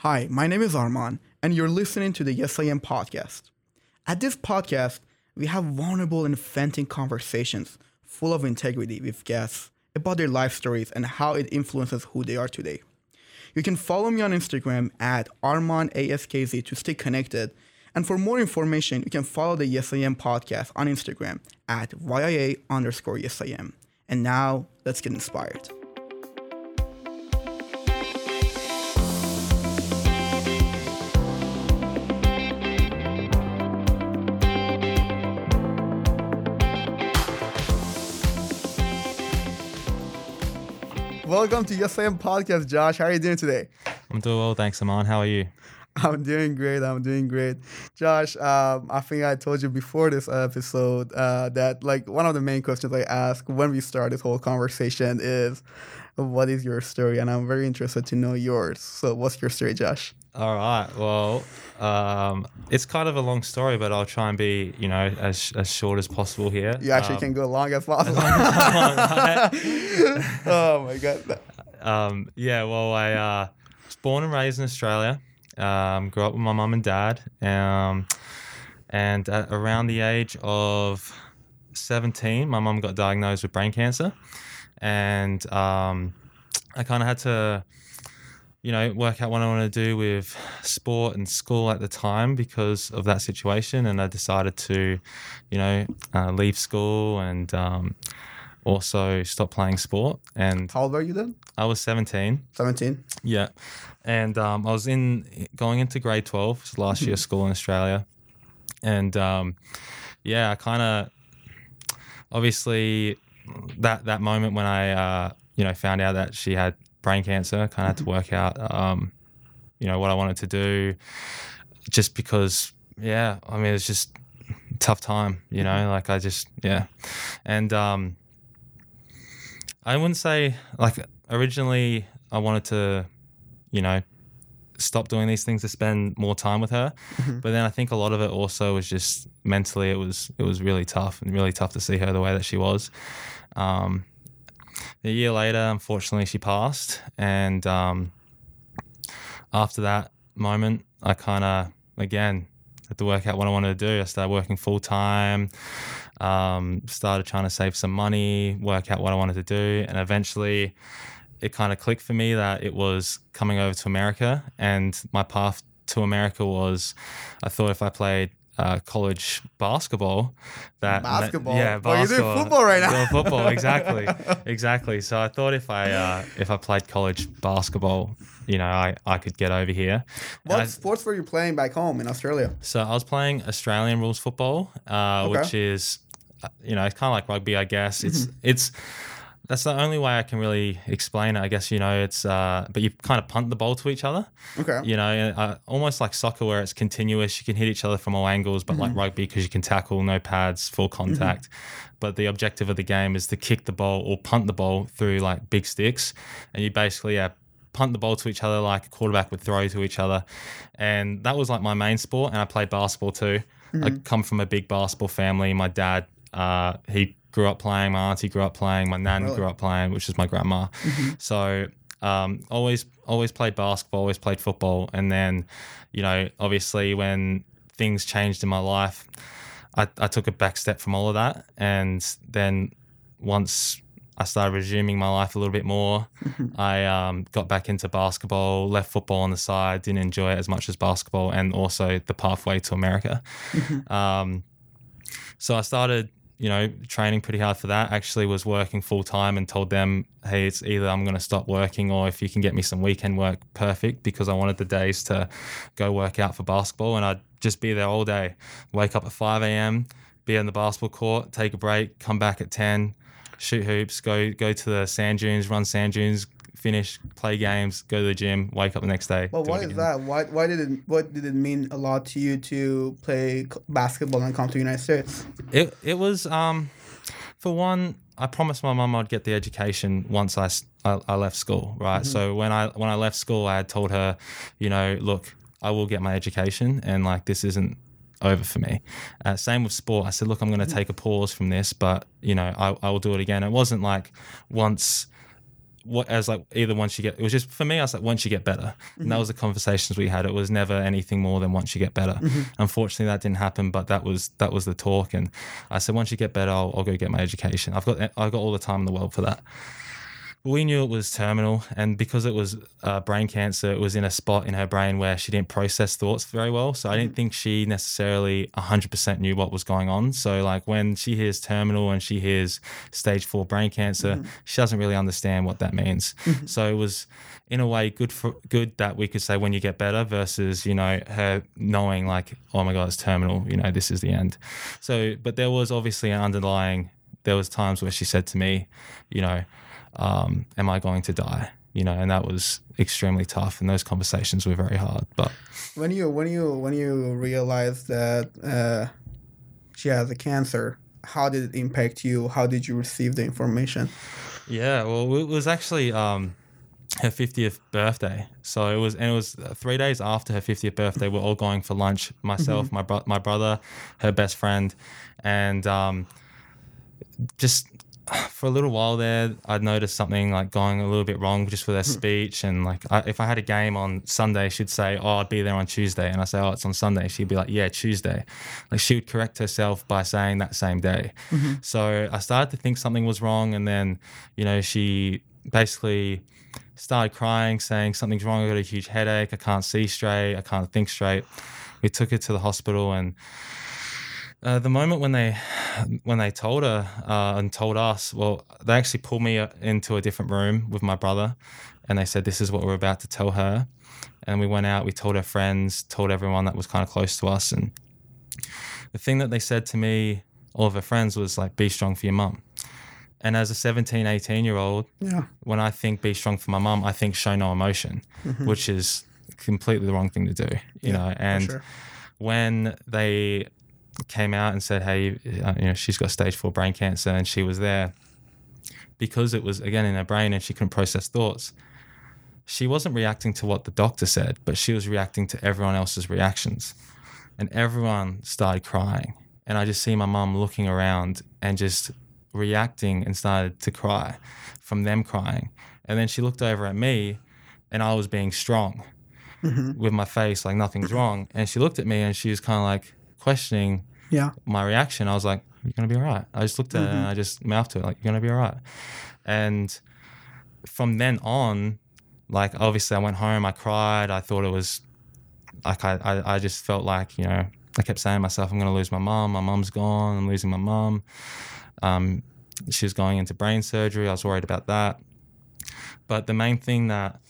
Hi, my name is Arman, and you're listening to the Yes I Am podcast. At this podcast, we have vulnerable and venting conversations full of integrity with guests about their life stories and how it influences who they are today. You can follow me on Instagram at ArmanASKZ to stay connected. And for more information, you can follow the Yes I Am podcast on Instagram at YIA underscore Yes I Am. And now, let's get inspired. Welcome to Yes I Am podcast, Josh. How are you doing today? I'm doing well, thanks, Arman. How are you? I'm doing great. I'm doing great. Josh, um, I think I told you before this episode uh, that like one of the main questions I ask when we start this whole conversation is, "What is your story?" And I'm very interested to know yours. So, what's your story, Josh? All right. Well, um, it's kind of a long story, but I'll try and be, you know, as as short as possible here. You actually Um, can go long as possible. oh my god. um, yeah. Well, I uh, was born and raised in Australia. Um, grew up with my mum and dad. Um, and at around the age of 17, my mum got diagnosed with brain cancer, and um, I kind of had to, you know, work out what I want to do with sport and school at the time because of that situation. And I decided to, you know, uh, leave school and um, also stop playing sport. And How old were you then? I was 17. 17. Yeah, and um, I was in going into grade twelve, which is last year of school in Australia, and um, yeah, I kind of obviously that that moment when I uh, you know found out that she had brain cancer, kind of had to work out um, you know what I wanted to do, just because yeah, I mean it's just a tough time, you know, like I just yeah, and um, I wouldn't say like originally I wanted to, you know, stop doing these things to spend more time with her. But then I think a lot of it also was just mentally it was it was really tough and really tough to see her the way that she was. Um, a year later, unfortunately, she passed, and um, after that moment, I kind of again had to work out what I wanted to do. I started working full time, um, started trying to save some money, work out what I wanted to do, and eventually it kind of clicked for me that it was coming over to America. And my path to America was I thought if I played uh, college basketball, that Basketball? yeah, Well, you're doing football right now. Football, exactly, exactly. So I thought if I uh, if I played college basketball, you know, I, I could get over here. What I- sports were you playing back home in Australia? so I was playing Australian rules football, uh, Okay. which is, uh, you know, it's kind of like rugby, I guess. It's Mm-hmm. it's that's the only way I can really explain it. I guess you know it's, uh, but you kind of punt the ball to each other. Okay. You know, uh, almost like soccer where it's continuous. You can hit each other from all angles, but Mm-hmm. like rugby because you can tackle, no pads, full contact. But the objective of the game is to kick the ball or punt the ball through like big sticks, and you basically yeah punt the ball to each other like a quarterback would throw to each other, and that was like my main sport. And I played basketball too. I come from a big basketball family. My dad, uh, he grew up playing. My auntie grew up playing. My nan Really? grew up playing, which is my grandma. So um, always always played basketball, always played football, and then you know obviously when things changed in my life, I, I took a back step from all of that, and then once I started resuming my life a little bit more, I um, got back into basketball, left football on the side, didn't enjoy it as much as basketball, and also the pathway to America. um, so I started, you know, training pretty hard for that. Actually, was working full time and told them, hey, it's either I'm going to stop working or if you can get me some weekend work, perfect, because I wanted the days to go work out for basketball and I'd just be there all day. Wake up at 5 a.m., be on the basketball court, take a break, come back at 10, shoot hoops, go go to the sand dunes, run sand dunes, finish, play games, go to the gym, wake up the next day. Well, it is that? Why, why did it what did it mean a lot to you to play basketball and come to the United States? It it was um, for one, I promised my mum I'd get the education once I. I left school, right? So when I when I left school, I had told her, you know, look, I will get my education, and like this isn't over for me. Uh, same with sport. I said, look, I'm going to take a pause from this, but you know, I, I will do it again. It wasn't like once what as like either once you get it was just for me I was like once you get better. And that mm-hmm. was the conversations we had. It was never anything more than once you get better. Mm-hmm. Unfortunately that didn't happen but that was that was the talk. And I said once you get better I'll, I'll go get my education. I've got I've got all the time in the world for that we knew it was terminal, and because it was uh, brain cancer, it was in a spot in her brain where she didn't process thoughts very well. So I didn't mm-hmm. think she necessarily 100% knew what was going on. So, like, when she hears terminal and she hears stage four brain cancer, mm-hmm. she doesn't really understand what that means. Mm-hmm. So, it was in a way good for good that we could say when you get better versus, you know, her knowing, like, oh my God, it's terminal, you know, this is the end. So, but there was obviously an underlying, there was times where she said to me, you know, um, am I going to die? You know, and that was extremely tough, and those conversations were very hard. But when you when you when you realized that uh, she has a cancer, how did it impact you? How did you receive the information? yeah, well, it was actually um, her fiftieth birthday, so it was, and it was three days after her fiftieth birthday. We're all going for lunch. Myself, my bro- my brother, her best friend, and um, just for a little while there, I'd noticed something like going a little bit wrong just with her hmm. speech. And like, I, if I had a game on Sunday, she'd say, "Oh, I'd be there on Tuesday," and I say, "Oh, it's on Sunday." She'd be like, "Yeah, Tuesday." Like she would correct herself by saying that same day. Mm-hmm. So I started to think something was wrong, and then, you know, she basically started crying, saying something's wrong. I got a huge headache. I can't see straight. I can't think straight. We took her to the hospital and. Uh, the moment when they when they told her uh, and told us, well, they actually pulled me uh, into a different room with my brother, and they said, "This is what we're about to tell her." And we went out. We told her friends, told everyone that was kind of close to us, and the thing that they said to me, all of her friends, was like, "Be strong for your mum." And as a 17, 18 year old, Yeah. when I think be strong for my mum, I think show no emotion, which is completely the wrong thing to do, you know. And sure. when they came out and said, "Hey, uh, you know, she's got stage four brain cancer," and she was there because it was again in her brain and she couldn't process thoughts. She wasn't reacting to what the doctor said, but she was reacting to everyone else's reactions, and everyone started crying. And I just see my mum looking around and just reacting and started to cry from them crying. And then she looked over at me, and I was being strong with my face like nothing's wrong. And she looked at me and she was kind of like questioning Yeah. my reaction. I was like, "You're gonna be all right." I just looked at her and I just mouthed to her like, "You're gonna be all right." And from then on, like obviously I went home, I cried. I thought it was like I, I, I just felt like you know I kept saying to myself, "I'm gonna lose my mom. My mom's gone. I'm losing my mom." Um, she was going into brain surgery. I was worried about that. But the main thing that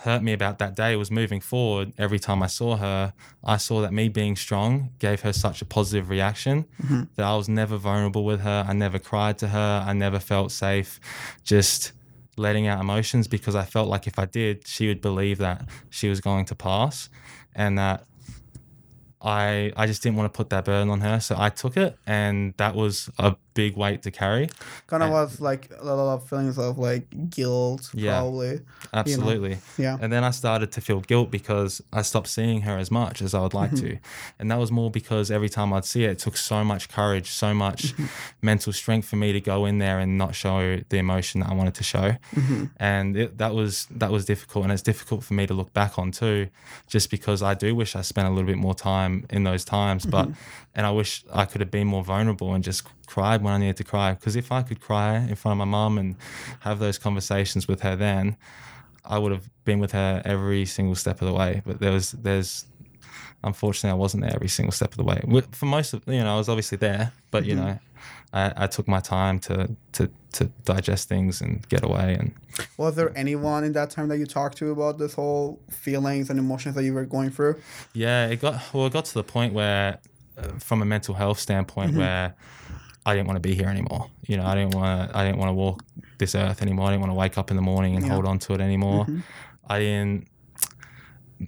hurt me about that day was moving forward. Every time I saw her, I saw that me being strong gave her such a positive reaction mm-hmm. that I was never vulnerable with her. I never cried to her. I never felt safe just letting out emotions because I felt like if I did, she would believe that she was going to pass and that I I just didn't want to put that burden on her. So I took it and that was a big weight to carry. Kind of And- was like a lot of feelings of like guilt, Yeah. probably. Absolutely. Yeah. And then I started to feel guilt because I stopped seeing her as much as I would like mm-hmm. to. And that was more because every time I'd see it, it took so much courage, so much mm-hmm. mental strength for me to go in there and not show the emotion that I wanted to show. Mm-hmm. And it, that was that was difficult. And it's difficult for me to look back on too, just because I do wish I spent a little bit more time in those times. But mm-hmm. and I wish I could have been more vulnerable and just cried when I needed to cry. Because if I could cry in front of my mum and have those conversations with her then, I would have been with her every single step of the way. But there was, there's, unfortunately, I wasn't there every single step of the way. For most of, you know, I was obviously there, but you mm-hmm. know, I, I took my time to to to digest things and get away. And Was there anyone in that time that you talked to about this whole feelings and emotions that you were going through? yeah, it got well, it got to the point where, uh, from a mental health standpoint, where I didn't want to be here anymore. You know, I didn't want to. I didn't want to walk this earth anymore. I didn't want to wake up in the morning and Yeah. hold on to it anymore. I didn't.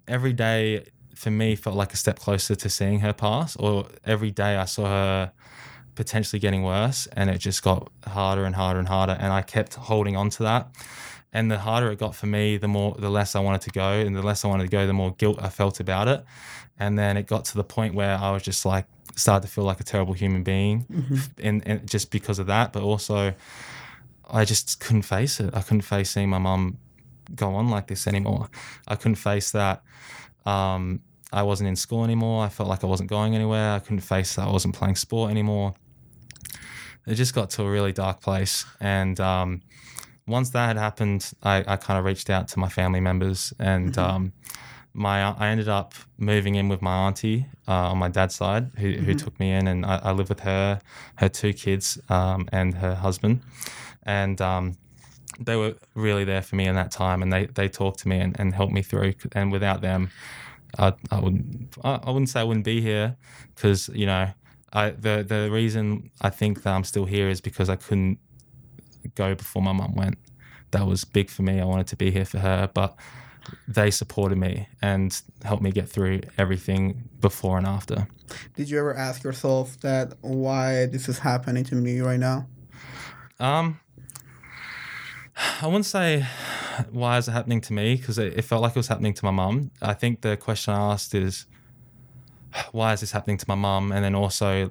Every day for me felt like a step closer to seeing her pass, or every day I saw her potentially getting worse, and it just got harder and harder and harder, and I kept holding on to that. And the harder it got for me, the more, the less I wanted to go, and the less I wanted to go, the more guilt I felt about it. And then it got to the point where I was just like, started to feel like a terrible human being, and, and just because of that, but also I just couldn't face it. I couldn't face seeing my mum go on like this anymore. I couldn't face that. Um, I wasn't in school anymore. I felt like I wasn't going anywhere. I couldn't face that I wasn't playing sport anymore. It just got to a really dark place. And um, once that had happened, I, I kind of reached out to my family members, and um, my I ended up moving in with my auntie uh, on my dad's side, who, who took me in, and I, I live with her, her two kids, um, and her husband, and um, they were really there for me in that time, and they they talked to me and, and helped me through. And without them, I I wouldn't I, I wouldn't say I wouldn't be here, because you know I the the reason I think that I'm still here is because I couldn't go before my mum went. That was big for me. I wanted to be here for her, but they supported me and helped me get through everything before and after. Did you ever ask yourself that why this is happening to me right now? Um, I wouldn't say why is it happening to me because it, it felt like it was happening to my mum. I think the question I asked is why is this happening to my mum, and then also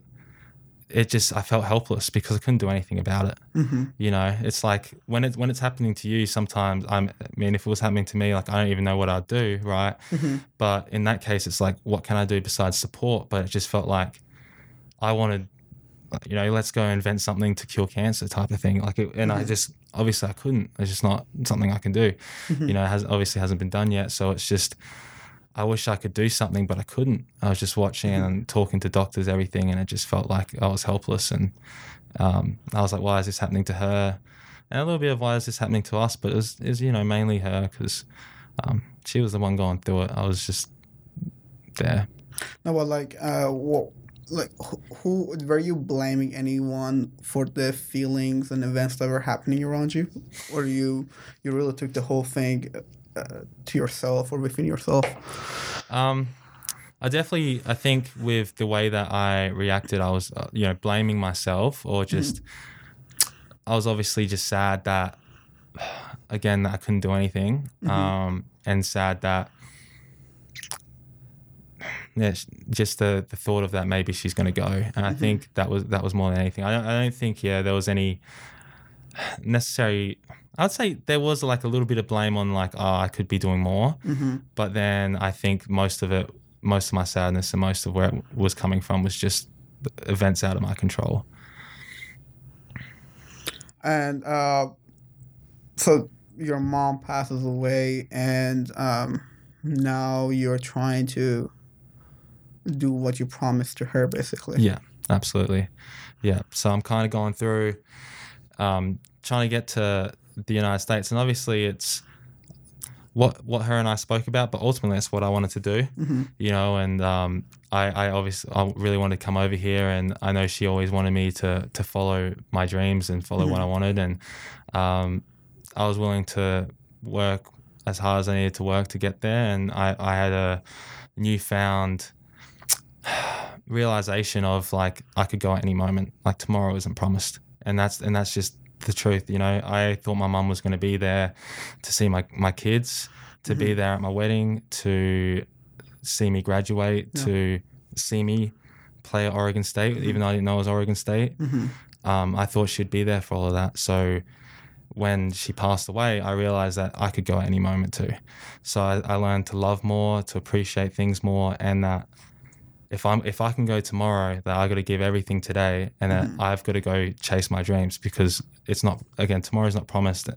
it just I felt helpless because I couldn't do anything about it. Mm-hmm. You know, it's like when it's when it's happening to you. Sometimes I'm, I mean, if it was happening to me, like I don't even know what I'd do, right? Mm-hmm. But in that case, it's like, what can I do besides support? But it just felt like I wanted, you know, let's go invent something to cure cancer, type of thing. Like, it, and I just obviously I couldn't. It's just not something I can do. You know, it has obviously hasn't been done yet. So it's just. I wish I could do something, but I couldn't. I was just watching and talking to doctors, everything, and it just felt like I was helpless. And um, I was like, why is this happening to her? And a little bit of why is this happening to us? But it was, it was you know, mainly her because um, she was the one going through it. I was just there. No, but like, uh, what, like, who, who were you blaming anyone for the feelings and events that were happening around you, or you you really took the whole thing uh, to yourself or within yourself? Um, I definitely, I think with the way that I reacted, I was, uh, you know, blaming myself or just, I was obviously just sad that, again, that I couldn't do anything, um, and sad that, yeah, just the the thought of that maybe she's going to go, and I think that was that was more than anything. I don't, I don't think yeah there was any necessary. I'd say there was like a little bit of blame on like oh I could be doing more, Mm-hmm. but then I think most of it, most of my sadness and most of where it was coming from was just events out of my control. And uh, so your mom passes away, and um, now you're trying to do what you promised to her, basically. Yeah, absolutely. Yeah. So I'm kind of going through, um, trying to get to the United States, and obviously it's what what her and I spoke about, but ultimately that's what I wanted to do. Mm-hmm. You know, and um, I, I obviously I really wanted to come over here, and I know she always wanted me to to follow my dreams and follow what I wanted, and um, I was willing to work as hard as I needed to work to get there, and I, I had a newfound realization of like I could go at any moment. Like tomorrow isn't promised, and that's and that's just the truth. You know, I thought my mum was going to be there to see my my kids, to be there at my wedding, to see me graduate, Yeah. to see me play at Oregon State, even though I didn't know it was Oregon State. Mm-hmm. Um, I thought she'd be there for all of that. So when she passed away, I realized that I could go at any moment too. So I, I learned to love more, to appreciate things more, and that if I'm if I can go tomorrow, that I got to give everything today, and that mm-hmm. I've got to go chase my dreams because it's not again tomorrow's not promised.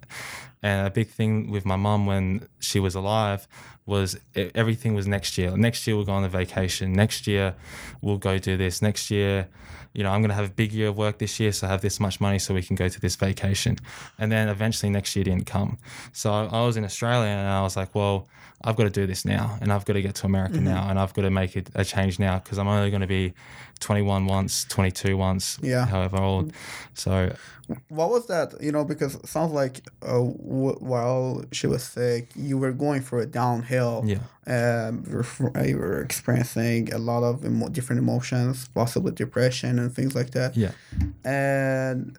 And a big thing with my mum when she was alive was e- everything was next year. Next year we'll go on a vacation. Next year we'll go do this. Next year, you know, I'm going to have a big year of work this year, so I have this much money so we can go to this vacation. And then eventually next year didn't come. So I, was in Australia and I was like, well, I've got to do this now and I've got to get to America mm-hmm. now and I've got to make it a change now because I'm only going to be 21 once, 22 once, Yeah. however old. So What was that? You know, because it sounds like uh, w- while she was sick, you were going for a downhill. yeah. Um, you were, you were experiencing a lot of emo- different emotions, possibly depression and things like that. Yeah. And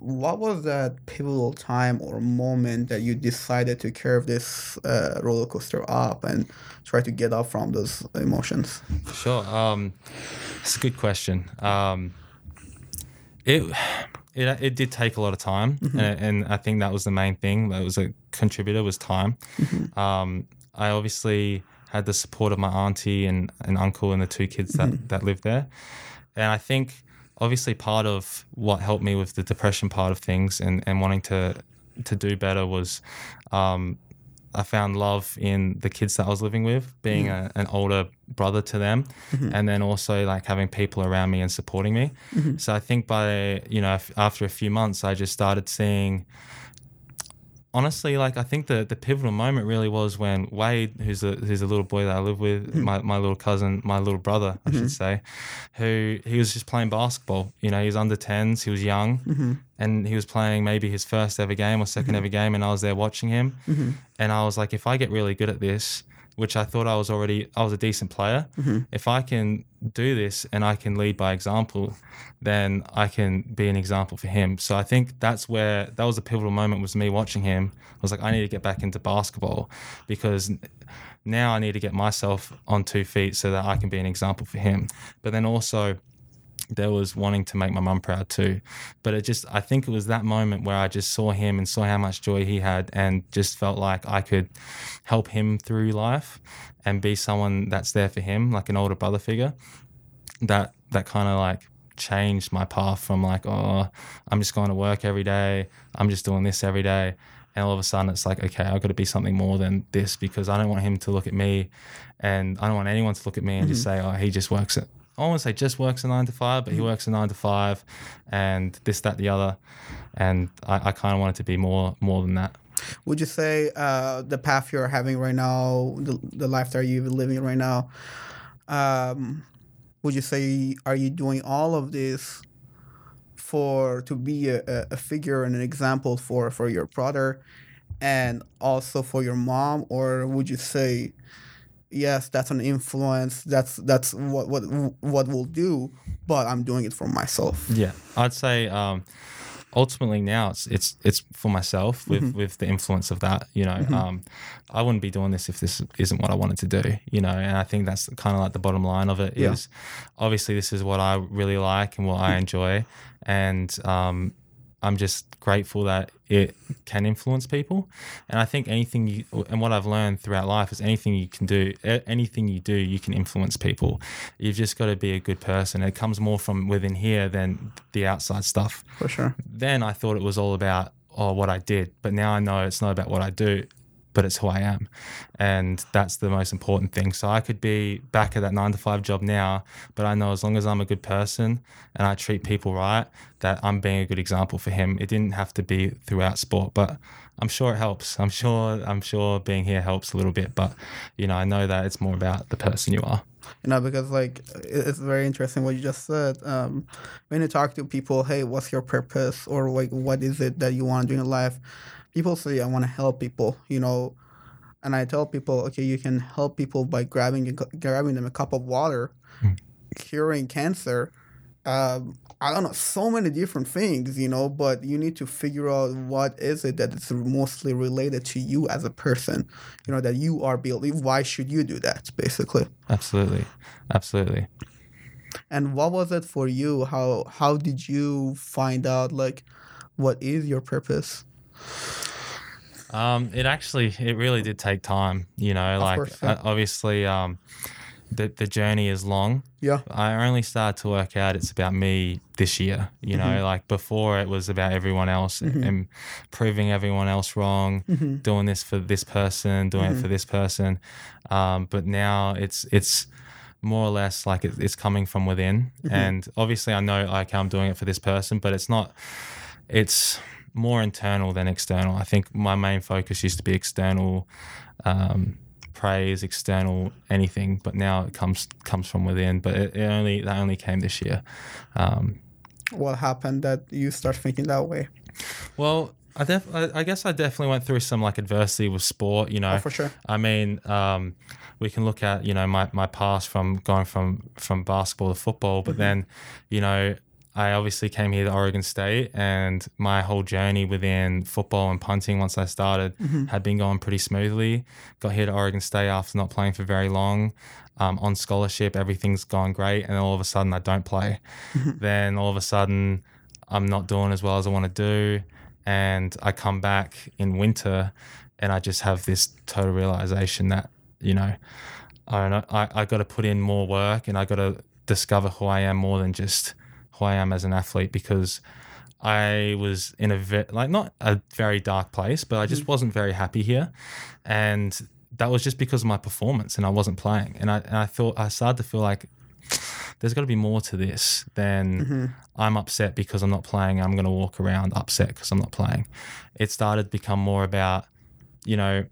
what was that pivotal time or moment that you decided to curve this uh, roller coaster up and try to get up from those emotions? Sure. Um, it's a good question. Um, it it, it did take a lot of time, and, and I think that was the main thing that was a contributor was time. Um, I obviously had the support of my auntie and, and uncle and the two kids that, that lived there, and I think obviously part of what helped me with the depression part of things and, and wanting to to do better was um, I found love in the kids that I was living with, being mm-hmm. a, an older brother to them, mm-hmm. and then also like having people around me and supporting me. Mm-hmm. So I think by you know after a few months, I just started seeing. Honestly, like I think the the pivotal moment really was when Wade, who's a who's a little boy that I live with, hmm. my, my little cousin, my little brother, I should mm-hmm. say, who he was just playing basketball. You know, he was under tens, he was young, mm-hmm. and he was playing maybe his first ever game or 2nd mm-hmm. ever game, and I was there watching him, and I was like, if I get really good at this, which I thought I was already, I was a decent player. Mm-hmm. If I can do this and I can lead by example, then I can be an example for him. So I think that's where that was a pivotal moment was me watching him. I was like, I need to get back into basketball because now I need to get myself on two feet so that I can be an example for him. But then also, there was wanting to make my mum proud too. But it just, I think it was that moment where I just saw him and saw how much joy he had and just felt like I could help him through life and be someone that's there for him, like an older brother figure. That, that kind of like changed my path from like, oh, I'm just going to work every day. I'm just doing this every day. And all of a sudden, it's like, okay, I've got to be something more than this because I don't want him to look at me and I don't want anyone to look at me and just mm-hmm. say, oh, he just works at, I won't say just works a nine to five, but he works a nine to five and this, that, the other. And I, I kind of want it to be more, more than that. Would you say uh, the path you're having right now, the, the life that you're living right now, um, would you say are you doing all of this for to be a, a- a figure and an example for for your brother, and also for your mom, or would you say? Yes, that's an influence. That's that's what what what we'll do, but I'm doing it for myself. Yeah, I'd say um, ultimately now it's it's it's for myself with with the influence of that. You know, um, I wouldn't be doing this if this isn't what I wanted to do. You know, and I think that's kind of like the bottom line of it is Yeah. obviously this is what I really like and what I enjoy, and um, I'm just grateful that it can influence people. And I think anything you, and what I've learned throughout life is anything you can do, anything you do, you can influence people. You've just got to be a good person. It comes more from within here than the outside stuff. For sure. Then I thought it was all about, oh, what I did. But now I know it's not about what I do, but it's who I am. And that's the most important thing. So I could be back at that nine to five job now, but I know as long as I'm a good person and I treat people right, that I'm being a good example for him. It didn't have to be throughout sport, but I'm sure it helps. I'm sure I'm sure being here helps a little bit, but you know, I know that it's more about the person you are. you know because like it's very interesting what you just said um, when you talk to people hey what's your purpose or like what is it that you want to do in life people say i want to help people you know and i tell people okay you can help people by grabbing a grabbing them a cup of water curing cancer um, i don't know so many different things you know but you need to figure out what is it that is mostly related to you as a person you know that you are building why should you do that basically Absolutely. Absolutely. and what was it for you? How how did you find out like what is your purpose? Um, it actually, it really did take time. You know, like course, yeah. uh, obviously, um, the the journey is long. Yeah. I only started to work out it's about me this year. You know, Mm-hmm. like before it was about everyone else and proving everyone else wrong, Mm-hmm. doing this for this person, doing it for this person. Um, but now it's it's more or less like it, it's coming from within. Mm-hmm. And obviously, I know like I'm doing it for this person, but it's not. It's more internal than external. I think my main focus used to be external um, praise, external anything, but now it comes comes from within. But it, it only that only came this year. Um, What happened that you start thinking that way? well, I, def- I guess I definitely went through some like adversity with sport. You know, Oh, for sure. I mean, um, we can look at you know my, my past from going from from basketball to football, but then you know I obviously came here to Oregon State, and my whole journey within football and punting once I started had been going pretty smoothly. Got here to Oregon State after not playing for very long. Um, on scholarship, everything's going great, and all of a sudden I don't play. then all of a sudden I'm not doing as well as I want to do, and I come back in winter, and I just have this total realization that you know, I don't know, I, I got to put in more work, and I got to discover who I am more than just who I am as an athlete because I was in a ve- like not a very dark place, but I just mm-hmm. wasn't very happy here, and that was just because of my performance, and I wasn't playing, and I and I thought I started to feel like there's got to be more to this than mm-hmm. I'm upset because I'm not playing. I'm going to walk around upset because I'm not playing. It started to become more about, you know,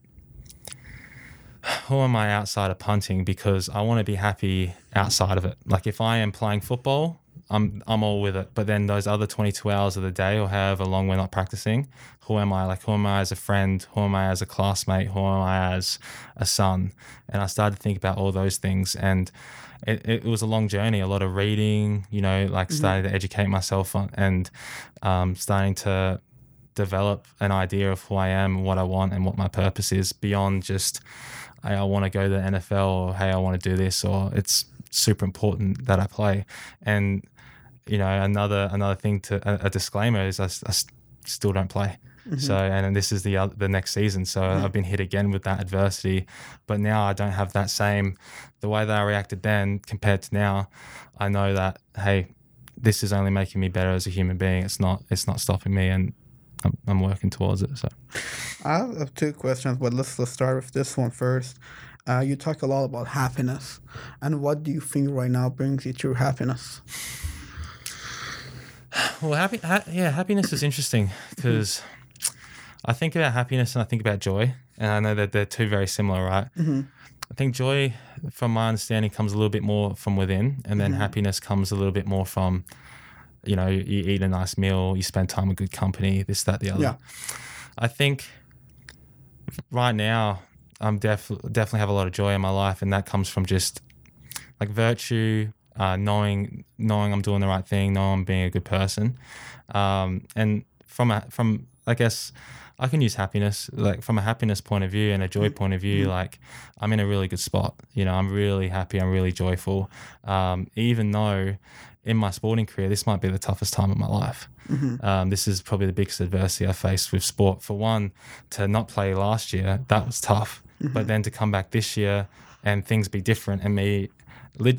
who am I outside of punting because I want to be happy outside of it. Like if I am playing football, I'm I'm all with it. But then those other 22 hours of the day or however long we're not practicing, who am I? Like who am I as a friend? Who am I as a classmate? Who am I as a son? And I started to think about all those things and it, it was a long journey, a lot of reading, you know, like starting to educate myself on, and um, starting to develop an idea of who I am, what I want, and what my purpose is beyond just, hey, I want to go to the NFL or hey, I want to do this, or it's super important that I play. And you know, another another thing to a, a disclaimer is I still don't play. So and this is the the next season. So I've been hit again with that adversity, but now I don't have that same the way that I reacted then compared to now. I know that hey, this is only making me better as a human being. It's not it's not stopping me, and I'm, I'm working towards it. So I have two questions, but let's let's start with this one first. Uh, you talk a lot about happiness, and what do you think right now brings you true happiness? Well, happy, ha- yeah, happiness is interesting mm-hmm. because I think about happiness and I think about joy, and I know that they're two very similar, right? Mm-hmm. I think joy, from my understanding, comes a little bit more from within, and then mm-hmm. happiness comes a little bit more from, you know, you eat a nice meal, you spend time with good company, this, that, the other. Yeah. I think right now I'm def- definitely have a lot of joy in my life, and that comes from just like virtue, uh, knowing knowing I'm doing the right thing, knowing I'm being a good person, um, and from a from I guess I can use happiness like from a happiness point of view and a joy point of view. Like I'm in a really good spot. You know, I'm really happy. I'm really joyful, um, even though. In my sporting career, this might be the toughest time of my life. Um, this is probably the biggest adversity I faced with sport. For one, to not play last year, that was tough. But then to come back this year and things be different, and me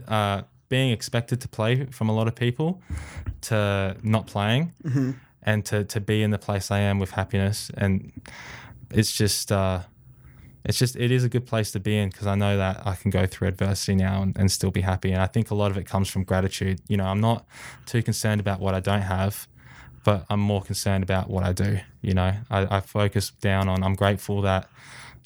uh, being expected to play from a lot of people to not playing and to, to be in the place I am with happiness. And it's just, uh, it's just, it is a good place to be in because I know that I can go through adversity now and, and still be happy. And I think a lot of it comes from gratitude. You know, I'm not too concerned about what I don't have, but I'm more concerned about what I do. You know, I, I focus down on, I'm grateful that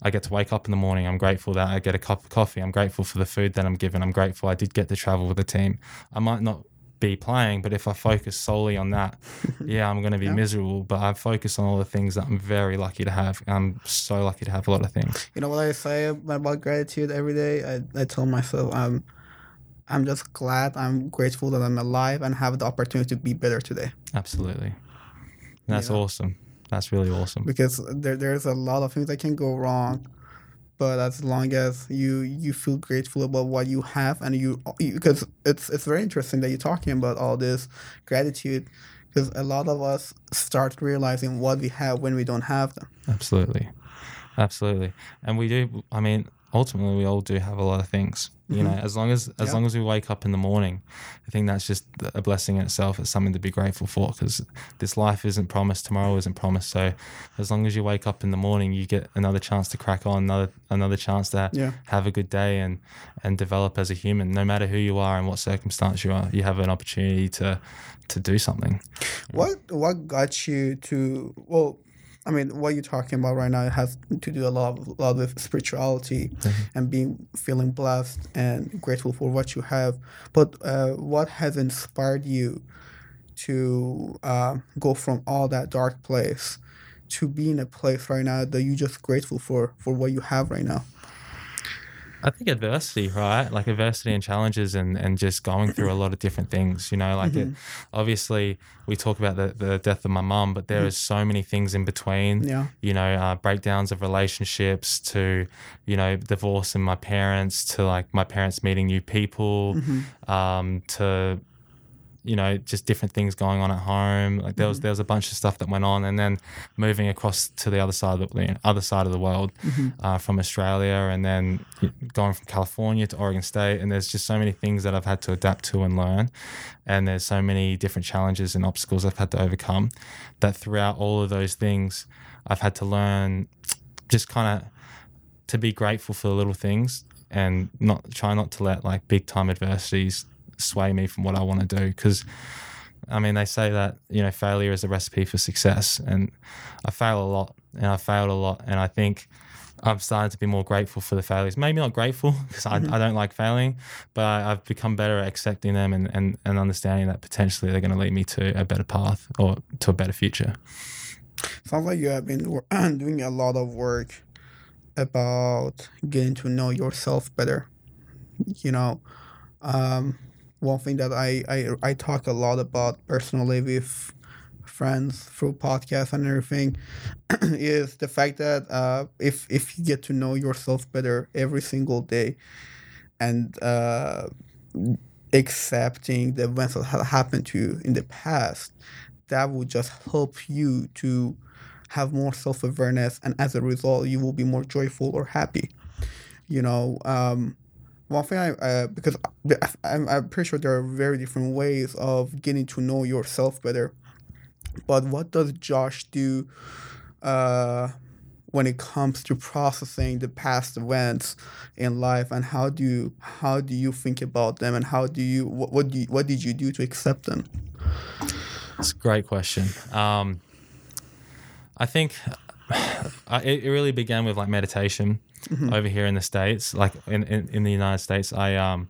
I get to wake up in the morning. I'm grateful that I get a cup of coffee. I'm grateful for the food that I'm given. I'm grateful I did get to travel with the team. I might not be playing, but if I focus solely on that, yeah, I'm going to be miserable. But I focus on all the things that I'm very lucky to have. I'm so lucky to have a lot of things. You know what I say about gratitude every day? I, I tell myself I'm I'm just glad, I'm grateful that I'm alive and have the opportunity to be better today. Absolutely. That's Yeah. awesome. That's really awesome. Because there there's a lot of things that can go wrong. But as long as you you feel grateful about what you have and you because it's it's very interesting that you're talking about all this gratitude because a lot of us start realizing what we have when we don't have them. Absolutely. Absolutely. And we do I mean, ultimately we all do have a lot of things. You know, mm-hmm. as long as as Yeah. long as we wake up in the morning, I think that's just a blessing in itself. It's something to be grateful for because this life isn't promised, tomorrow isn't promised. So as long as you wake up in the morning, you get another chance to crack on, another another chance to Yeah. have a good day and and develop as a human. No matter who you are and what circumstance you are, you have an opportunity to to do something. What what got you to well? I mean, what you're talking about right now has to do a lot, a lot with spirituality and being feeling blessed and grateful for what you have. But uh, what has inspired you to uh, go from all that dark place to be in a place right now that you're just grateful for for what you have right now? I think adversity, right? Like adversity and challenges and, and just going through a lot of different things, you know, like it, obviously we talk about the, the death of my mum, but there there is so many things in between, Yeah. you know, uh, breakdowns of relationships to, you know, divorce and my parents to like my parents meeting new people, um, to you know, just different things going on at home. Like there was there was a bunch of stuff that went on, and then moving across to the other side of the other side of the world uh, from Australia, and then going from California to Oregon State, and there's just so many things that I've had to adapt to and learn, and there's so many different challenges and obstacles I've had to overcome. That throughout all of those things, I've had to learn just kind of to be grateful for the little things and not try not to let like big time adversities sway me from what I want to do because I mean they say that you know failure is a recipe for success and I fail a lot and I failed a lot and I think I'm starting to be more grateful for the failures maybe not grateful because I, I don't like failing but I, I've become better at accepting them and, and, and understanding that potentially they're going to lead me to a better path or to a better future Sounds like you have been doing a lot of work about getting to know yourself better. You know, um, one thing that I, I I talk a lot about personally with friends through podcasts and everything is the fact that uh, if if you get to know yourself better every single day and uh, accepting the events that have happened to you in the past, that will just help you to have more self awareness, and as a result, you will be more joyful or happy. You know, um, one thing I uh, because I- I'm, I'm pretty sure there are very different ways of getting to know yourself better. But what does Josh do uh, when it comes to processing the past events in life, and how do you how do you think about them, and how do you what what, do you, what did you do to accept them? It's a great question. Um, I think I, it really began with like meditation Mm-hmm. over here in the states, like in, in, in the United States. I um,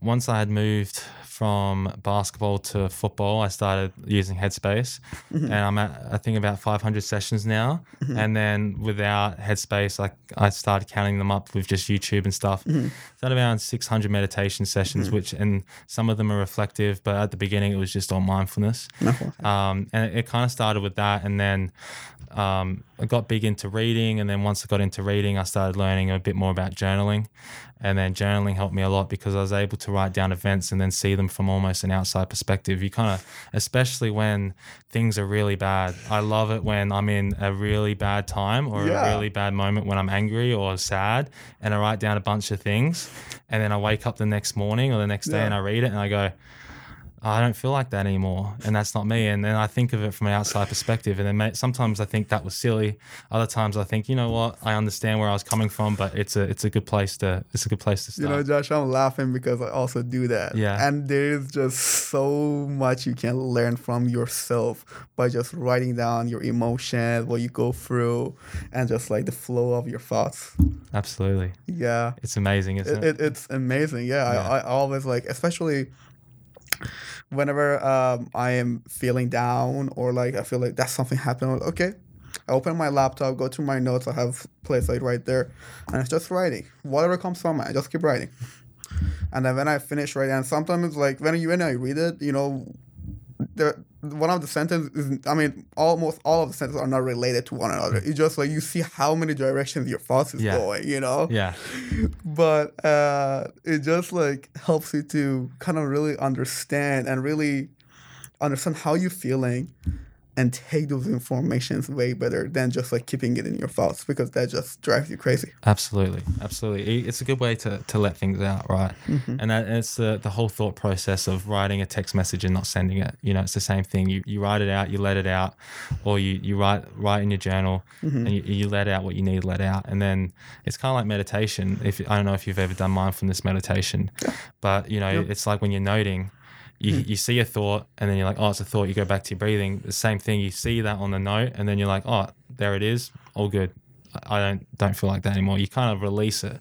once I had moved from basketball to football, I started using Headspace, mm-hmm. and I'm at I think about 500 sessions now. Mm-hmm. And then without Headspace, like I started counting them up with just YouTube and stuff. So at around 600 meditation sessions, which and some of them are reflective, but at the beginning it was just all mindfulness. Um, and it, it kind of started with that, and then um, I got big into reading, and then once I got into reading, I started learning a bit more about journaling, and then journaling helped me a lot because I was able to write down events and then see them from almost an outside perspective. You kind of, especially when things are really bad. I love it when I'm in a really bad time or Yeah. a really bad moment when I'm angry or sad, and I write down a bunch of things, and then I wake up the next morning or the next day Yeah. and I read it and I go. I don't feel like that anymore, and that's not me. And then I think of it from an outside perspective, and then sometimes I think that was silly. Other times I think, you know what, I understand where I was coming from, but it's a it's a good place to it's a good place to start. You know, Josh, I'm laughing because I also do that. Yeah. And there is just so much you can learn from yourself by just writing down your emotions, what you go through, and just like the flow of your thoughts. Absolutely, Yeah. it's amazing, isn't It, it? it, it's amazing. Yeah. Yeah. I, I always like, especially whenever um, I am feeling down or like I feel like that's something happened. Like, okay. I open my laptop, go to my notes. I have place like right there, and it's just writing. Whatever comes from it, I just keep writing. And then when I finish writing, and sometimes like when you when I read it, you know, the one of the sentences is I mean almost all of the sentences are not related to one another. It's just like you see how many directions your thoughts is Yeah. going, you know yeah, but uh, it just like helps you to kind of really understand and really understand how you're feeling and take those informations way better than just like keeping it in your thoughts because that just drives you crazy. absolutely, absolutely. It's a good way to, to let things out, right? Mm-hmm. And that it's the the whole thought process of writing a text message and not sending it. You know, it's the same thing. You you write it out, you let it out, or you you write write in your journal mm-hmm. and you, you let out what you need let out, and then it's kind of like meditation. If I don't know if you've ever done mindfulness meditation, but you know, it's like when you're noting. You, hmm. you see a thought and then you're like, oh, it's a thought. You go back to your breathing. The same thing. You see that on the note and then you're like, oh, there it is. All good. I don't don't feel like that anymore. You kind of release it,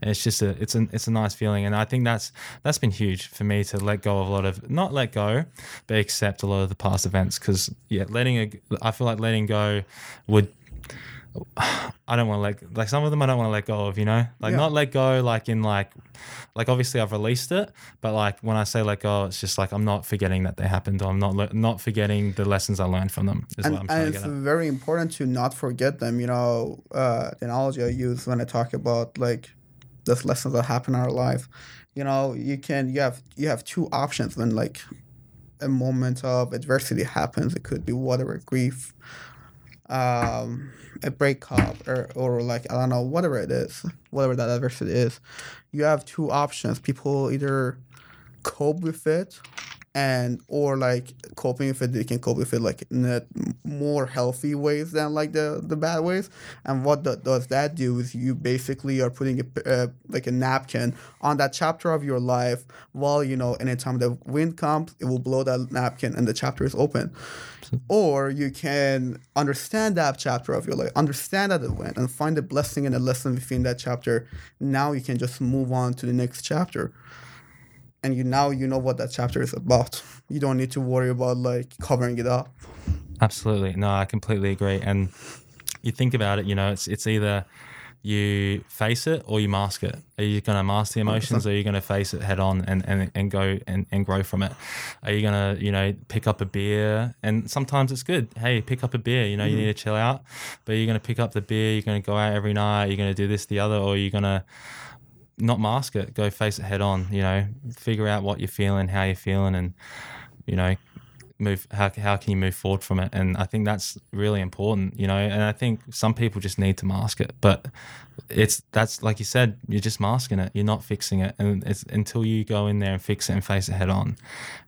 and it's just a it's a it's a nice feeling. And I think that's that's been huge for me to let go of a lot of not let go, but accept a lot of the past events. Because yeah, letting a, I feel like letting go would. I don't want to let like some of them I don't want to let go of, you know, like Yeah. not let go like in like, like obviously I've released it, but like when I say let go, it's just like I'm not forgetting that they happened, or I'm not le- not forgetting the lessons I learned from them. Is And, what I'm trying and it's very important to not forget them. You know, uh, the analogy I use when I talk about like those lessons that happen in our life. You know, you can you have you have two options when like a moment of adversity happens. It could be whatever grief, um, a breakup, or or like I don't know whatever it is, whatever that adversity is. You have two options. People either cope with it and or like coping with it they can cope with it like in a more healthy ways than like the the bad ways. And what the, does that do is you basically are putting a uh, like a napkin on that chapter of your life while you know anytime the wind comes it will blow that napkin and the chapter is open. Or you can understand that chapter of your life understand that it went and find the blessing and the lesson within that chapter. Now you can just move on to the next chapter and you now you know what that chapter is about. You don't need to worry about like covering it up. Absolutely. No, I completely agree. And you think about it, you know, it's it's either you face it or you mask it. Are you going to mask the emotions or are you going to face it head on and, and, and go and, and grow from it? Are you going to, you know, pick up a beer? And sometimes it's good. Hey, pick up a beer. You know, mm-hmm. you need to chill out. But you're going to pick up the beer. You're going to go out every night. You're going to do this, the other, or are you're going to not mask it. Go face it head on. You know, figure out what you're feeling, how you're feeling, and you know, move. How how can you move forward from it? And I think that's really important. You know, and I think some people just need to mask it, but it's that's like you said, you're just masking it. You're not fixing it, and it's until you go in there and fix it and face it head on.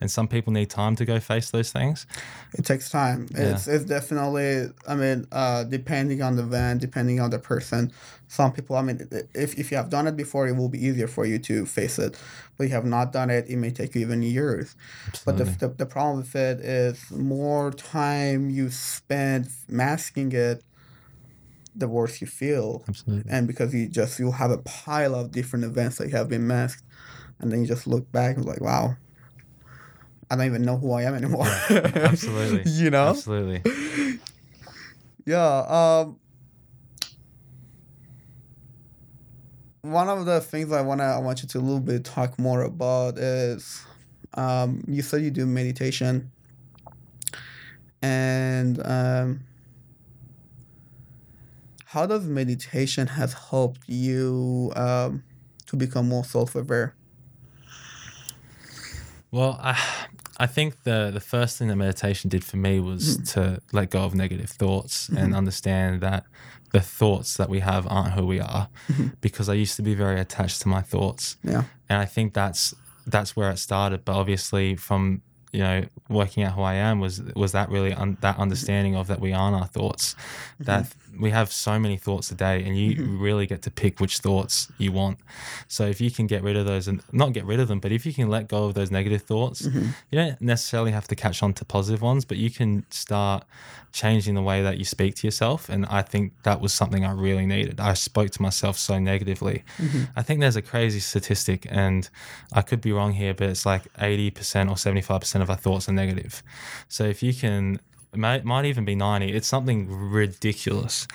And some people need time to go face those things. It takes time. Yeah. It's it's definitely. I mean, uh, depending on the van, depending on the person. Some people. I mean, if if you have done it before, it will be easier for you to face it. But you have not done it, it may take you even years. Absolutely. But the, the the problem with it is more time you spend masking it the worse you feel. Absolutely. And because you just you have a pile of different events that have been masked, and then you just look back and like, wow, I don't even know who I am anymore. Yeah, absolutely. you know. Absolutely. yeah. Um. One of the things I wanna I want you to a little bit talk more about is, um, you said you do meditation, and um how does meditation has helped you um, to become more self-aware well i i think the the first thing that meditation did for me was mm. to let go of negative thoughts mm-hmm. and understand that the thoughts that we have aren't who we are mm-hmm. because i used to be very attached to my thoughts yeah and i think that's that's where it started but obviously from you know working out who I am was was that really un- that understanding of that we aren't our thoughts, mm-hmm. that we have so many thoughts a day, and you mm-hmm. really get to pick which thoughts you want. So if you can get rid of those and not get rid of them, but if you can let go of those negative thoughts, mm-hmm. you don't necessarily have to catch on to positive ones, but you can start changing the way that you speak to yourself. And I think that was something I really needed. I spoke to myself so negatively. Mm-hmm. I think there's a crazy statistic, and I could be wrong here, but it's like 80% or 75% of our thoughts are negative. So if you can, it might, might even be 90, it's something ridiculous.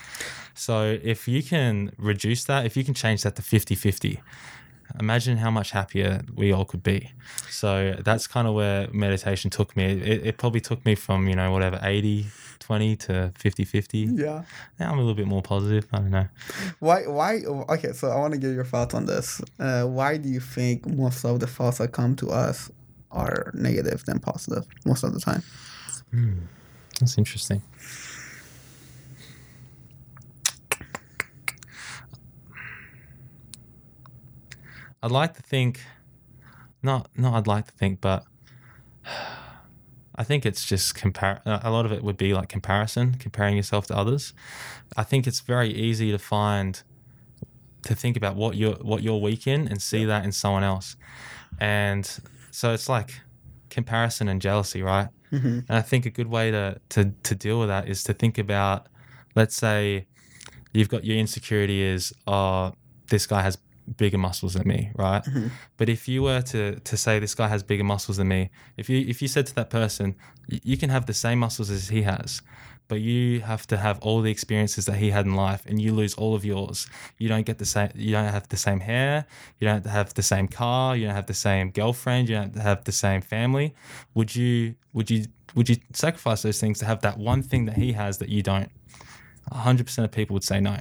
So if you can reduce that, if you can change that to 50 50, imagine how much happier we all could be. So that's kind of where meditation took me. It, it probably took me from, you know, whatever, 80, 20 to 50 50. Yeah. Now I'm a little bit more positive. I don't know. Why? Why? Okay, so I want to get your thoughts on this. Uh, why do you think most of the thoughts that come to us are negative than positive most of the time? Hmm. That's interesting. I'd like to think, not not I'd like to think, but I think it's just compare. A lot of it would be like comparison, comparing yourself to others. I think it's very easy to find, to think about what you're what you're weak in and see that in someone else, and so it's like comparison and jealousy, right? Mm-hmm. And I think a good way to to to deal with that is to think about, let's say, you've got your insecurity is, oh, this guy has bigger muscles than me, right? Mm-hmm. But if you were to to say this guy has bigger muscles than me, if you if you said to that person, you can have the same muscles as he has, but you have to have all the experiences that he had in life, and you lose all of yours. You don't get the same. You don't have the same hair. You don't have the same car. You don't have the same girlfriend. You don't have the same family. Would you? Would you? Would you sacrifice those things to have that one thing that he has that you don't? 100% of people would say no.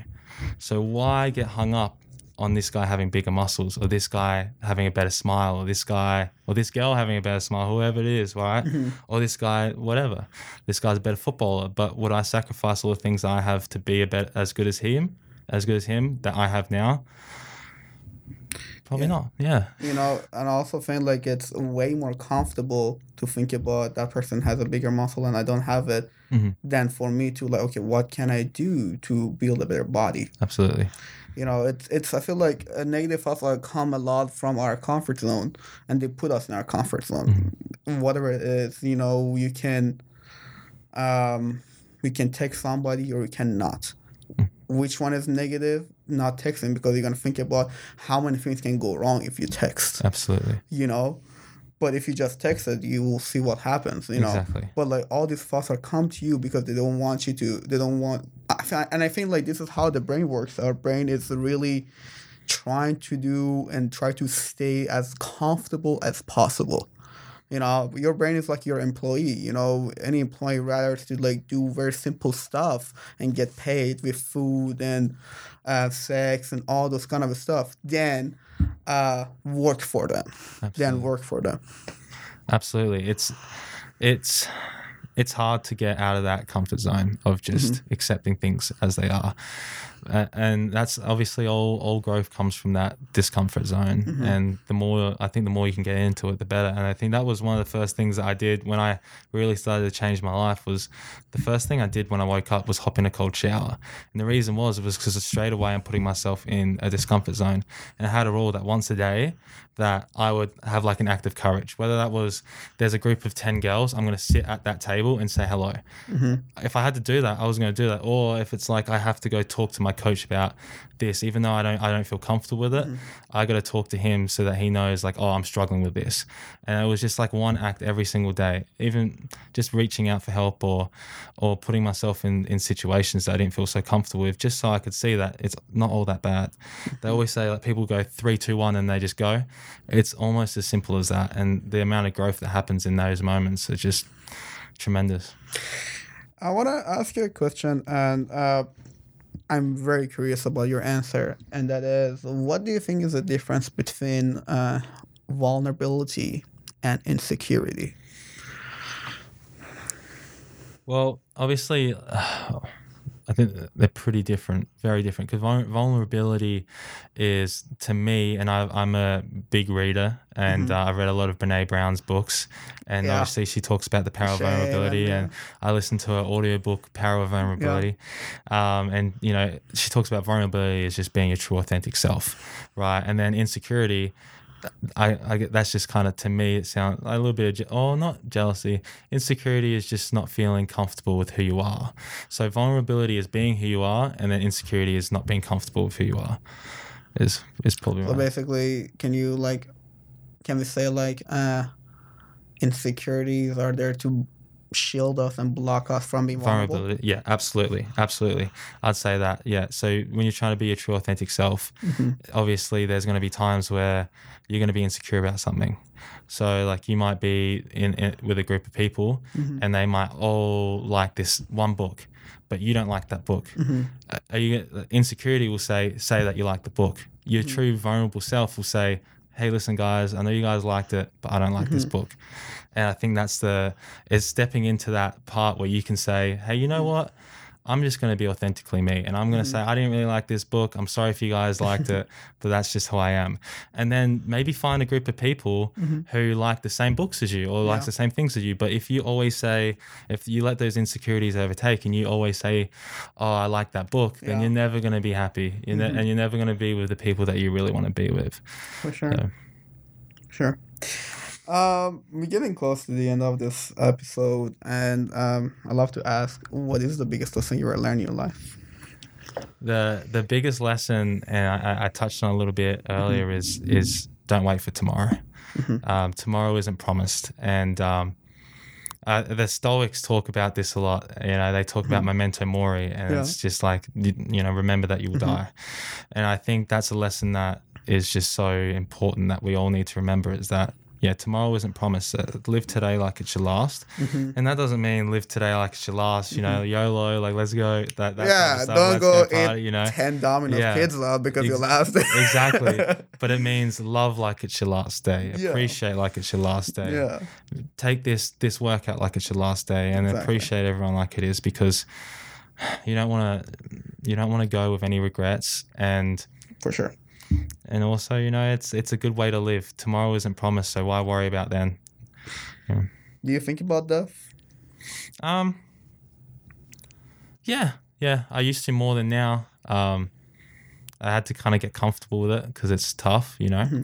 So why get hung up on this guy having bigger muscles or this guy having a better smile or this guy or this girl having a better smile, whoever it is, right? Or this guy, whatever. This guy's a better footballer. But would I sacrifice all the things I have to be a bit as good as him, as good as him that I have now? Probably Yeah. not. Yeah. you know and i also think like it's way more comfortable to think about that person has a bigger muscle and i don't have it Mhm. than for me to like okay what can i do to build a better body Absolutely. You know it's it's i feel like a negative thoughts like come a lot from our comfort zone and they put us in our comfort zone. Whatever it is you know you can um we can text somebody or we cannot. Which one is negative? Not texting because you're gonna think about how many things can go wrong if you text. Absolutely. you know but if you just text it you will see what happens you know? Exactly. but like all these thoughts are come to you because they don't want you to they don't want and i think like this is how the brain works. Our brain is really trying to do and try to stay as comfortable as possible you know your brain is like your employee you know any employee rather to like do very simple stuff and get paid with food and uh, sex and all those kind of stuff than uh, work for them than work for them Absolutely. It's it's it's hard to get out of that comfort zone of just accepting things as they are. And that's obviously all all growth comes from that discomfort zone. Mm-hmm. And the more i think the more you can get into it the better. And i think that was one of the first things that i did when i really started to change my life was the first thing i did when i woke up was hop in a cold shower. And the reason was it was because straight away i'm putting myself in a discomfort zone. And i had a rule that once a day that I would have like an act of courage. Whether that was there's a group of 10 girls, I'm going to sit at that table and say hello. Mm-hmm. If I had to do that, I was going to do that. Or if it's like I have to go talk to my coach about this, even though I don't I don't feel comfortable with it, I got to talk to him so that he knows like, oh, I'm struggling with this. And it was just like one act every single day, even just reaching out for help or or putting myself in in situations that I didn't feel so comfortable with, just so I could see that it's not all that bad. They always say like people go three, two, one, and they just go. It's almost as simple as that, and the amount of growth that happens in those moments is just tremendous. I want to ask you a question, and uh, I'm very curious about your answer. And that is, what do you think is the difference between uh, vulnerability and insecurity? Well, obviously, I think they're pretty different, very different. Because vulnerability is to me, and I, I'm a big reader, and uh, I've read a lot of Brene Brown's books, and Yeah. obviously she talks about the power of Shame and, vulnerability, uh, and I listened to her audiobook, Power of Vulnerability, um, and you know she talks about vulnerability as just being your true, authentic self, right? And then insecurity. I, I get that's just kind of to me it sounds a little bit of je- oh not jealousy insecurity is just not feeling comfortable with who you are so vulnerability is being who you are and then insecurity is not being comfortable with who you are is is probably So right. basically, can you like, can we say like, uh, insecurities are there to shield off and block off from being vulnerable? vulnerability. Yeah absolutely. Absolutely. I'd say that yeah. So when you're trying to be your true authentic self mm-hmm. obviously there's going to be times where you're going to be insecure about something. So like you might be in, in with a group of people mm-hmm. and they might all like this one book but you don't like that book. Uh, are you insecurity will say say that you like the book. Your true vulnerable self will say hey listen guys i know you guys liked it but i don't like this mm-hmm. book. And i think that's the is stepping into that part where you can say hey you know mm. what i'm just going to be authentically me and i'm going to mm-hmm. say i didn't really like this book. I'm sorry if you guys liked it but that's just who i am. And then maybe find a group of people mm-hmm. who like the same books as you or likes the same things as you. But if you always say if you let those insecurities overtake and you always say oh i like that book then Yeah. you're never going to be happy. You're ne- mm-hmm. and you're never going to be with the people that you really want to be with. For sure. So- Sure. Um, we're getting close to the end of this episode, and um, I love to ask, what is the biggest lesson you ever learned in your life? the the biggest lesson, and I, I touched on a little bit earlier, is is don't wait for tomorrow. Um, tomorrow isn't promised, and um, uh, the Stoics talk about this a lot. You know, they talk about memento mori, and Yeah. it's just like you, you know, remember that you will die. And I think that's a lesson that is just so important that we all need to remember is that yeah, tomorrow isn't promised. Uh, live today like it's your last, Mm-hmm. and that doesn't mean live today like it's your last. You know, YOLO, like let's go. That, that kind yeah, of don't go party, eat you know, ten Domino's Yeah. kids love because your Ex- last day. exactly. But it means love like it's your last day. Yeah. Appreciate like it's your last day. yeah, Take this this workout like it's your last day, and Exactly. appreciate everyone like it is because you don't want to you don't want to go with any regrets and for sure. And also you know it's it's a good way to live. Tomorrow isn't promised, so why worry about then? Do you think about death? Um. Yeah, yeah. I used to more than now. Um, I had to kind of get comfortable with it because it's tough, you know.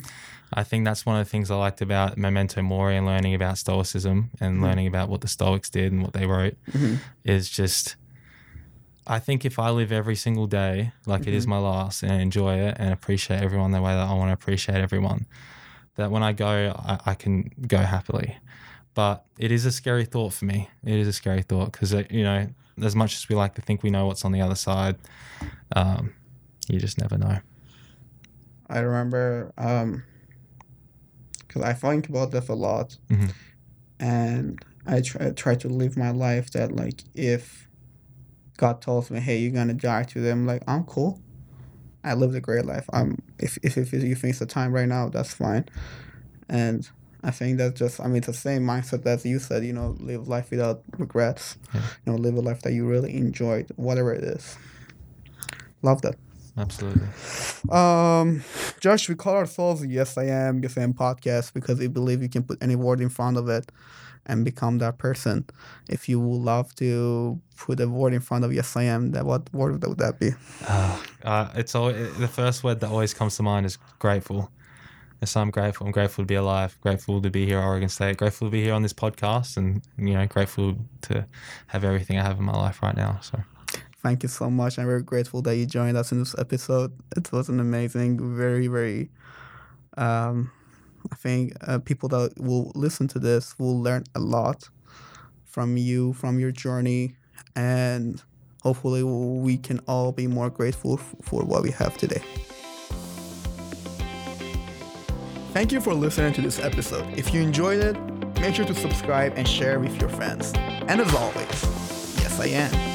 I think that's one of the things I liked about Memento Mori and learning about Stoicism and learning about what the Stoics did and what they wrote is just. I think if I live every single day like it is my last and enjoy it and appreciate everyone the way that I want to appreciate everyone, that when I go, I, I can go happily but it is a scary thought for me. It is a scary thought because you know, as much as we like to think we know what's on the other side, um, you just never know. I remember um because I think about death a lot, Mhm. and I try try to live my life that like if God tells me, "Hey, you're gonna die to I'm like, "I'm cool. I lived a great life. I'm if if, if you think it's the time right now, that's fine." And I think that's just I mean it's the same mindset that you said. You know, live life without regrets. Yeah. You know, live a life that you really enjoyed, whatever it is. Love that. Absolutely. Um, Josh, we call ourselves Yes I Am, Yes I Am podcast because we believe you can put any word in front of it and become that person. If you would love to put a word in front of Yes I Am, that what word would that be? Uh, it's all the first word that always comes to mind is grateful. So I'm grateful. I'm grateful to be alive. Grateful to be here at Oregon State. Grateful to be here on this podcast, and you know, grateful to have everything I have in my life right now. So Thank you so much. I'm very grateful that you joined us in this episode. It was an amazing, very, very. Um, I think uh, people that will listen to this will learn a lot from you, from your journey, and hopefully we can all be more grateful f- for what we have today. Thank you for listening to this episode. If you enjoyed it, make sure to subscribe and share with your friends. And as always, yes, I am.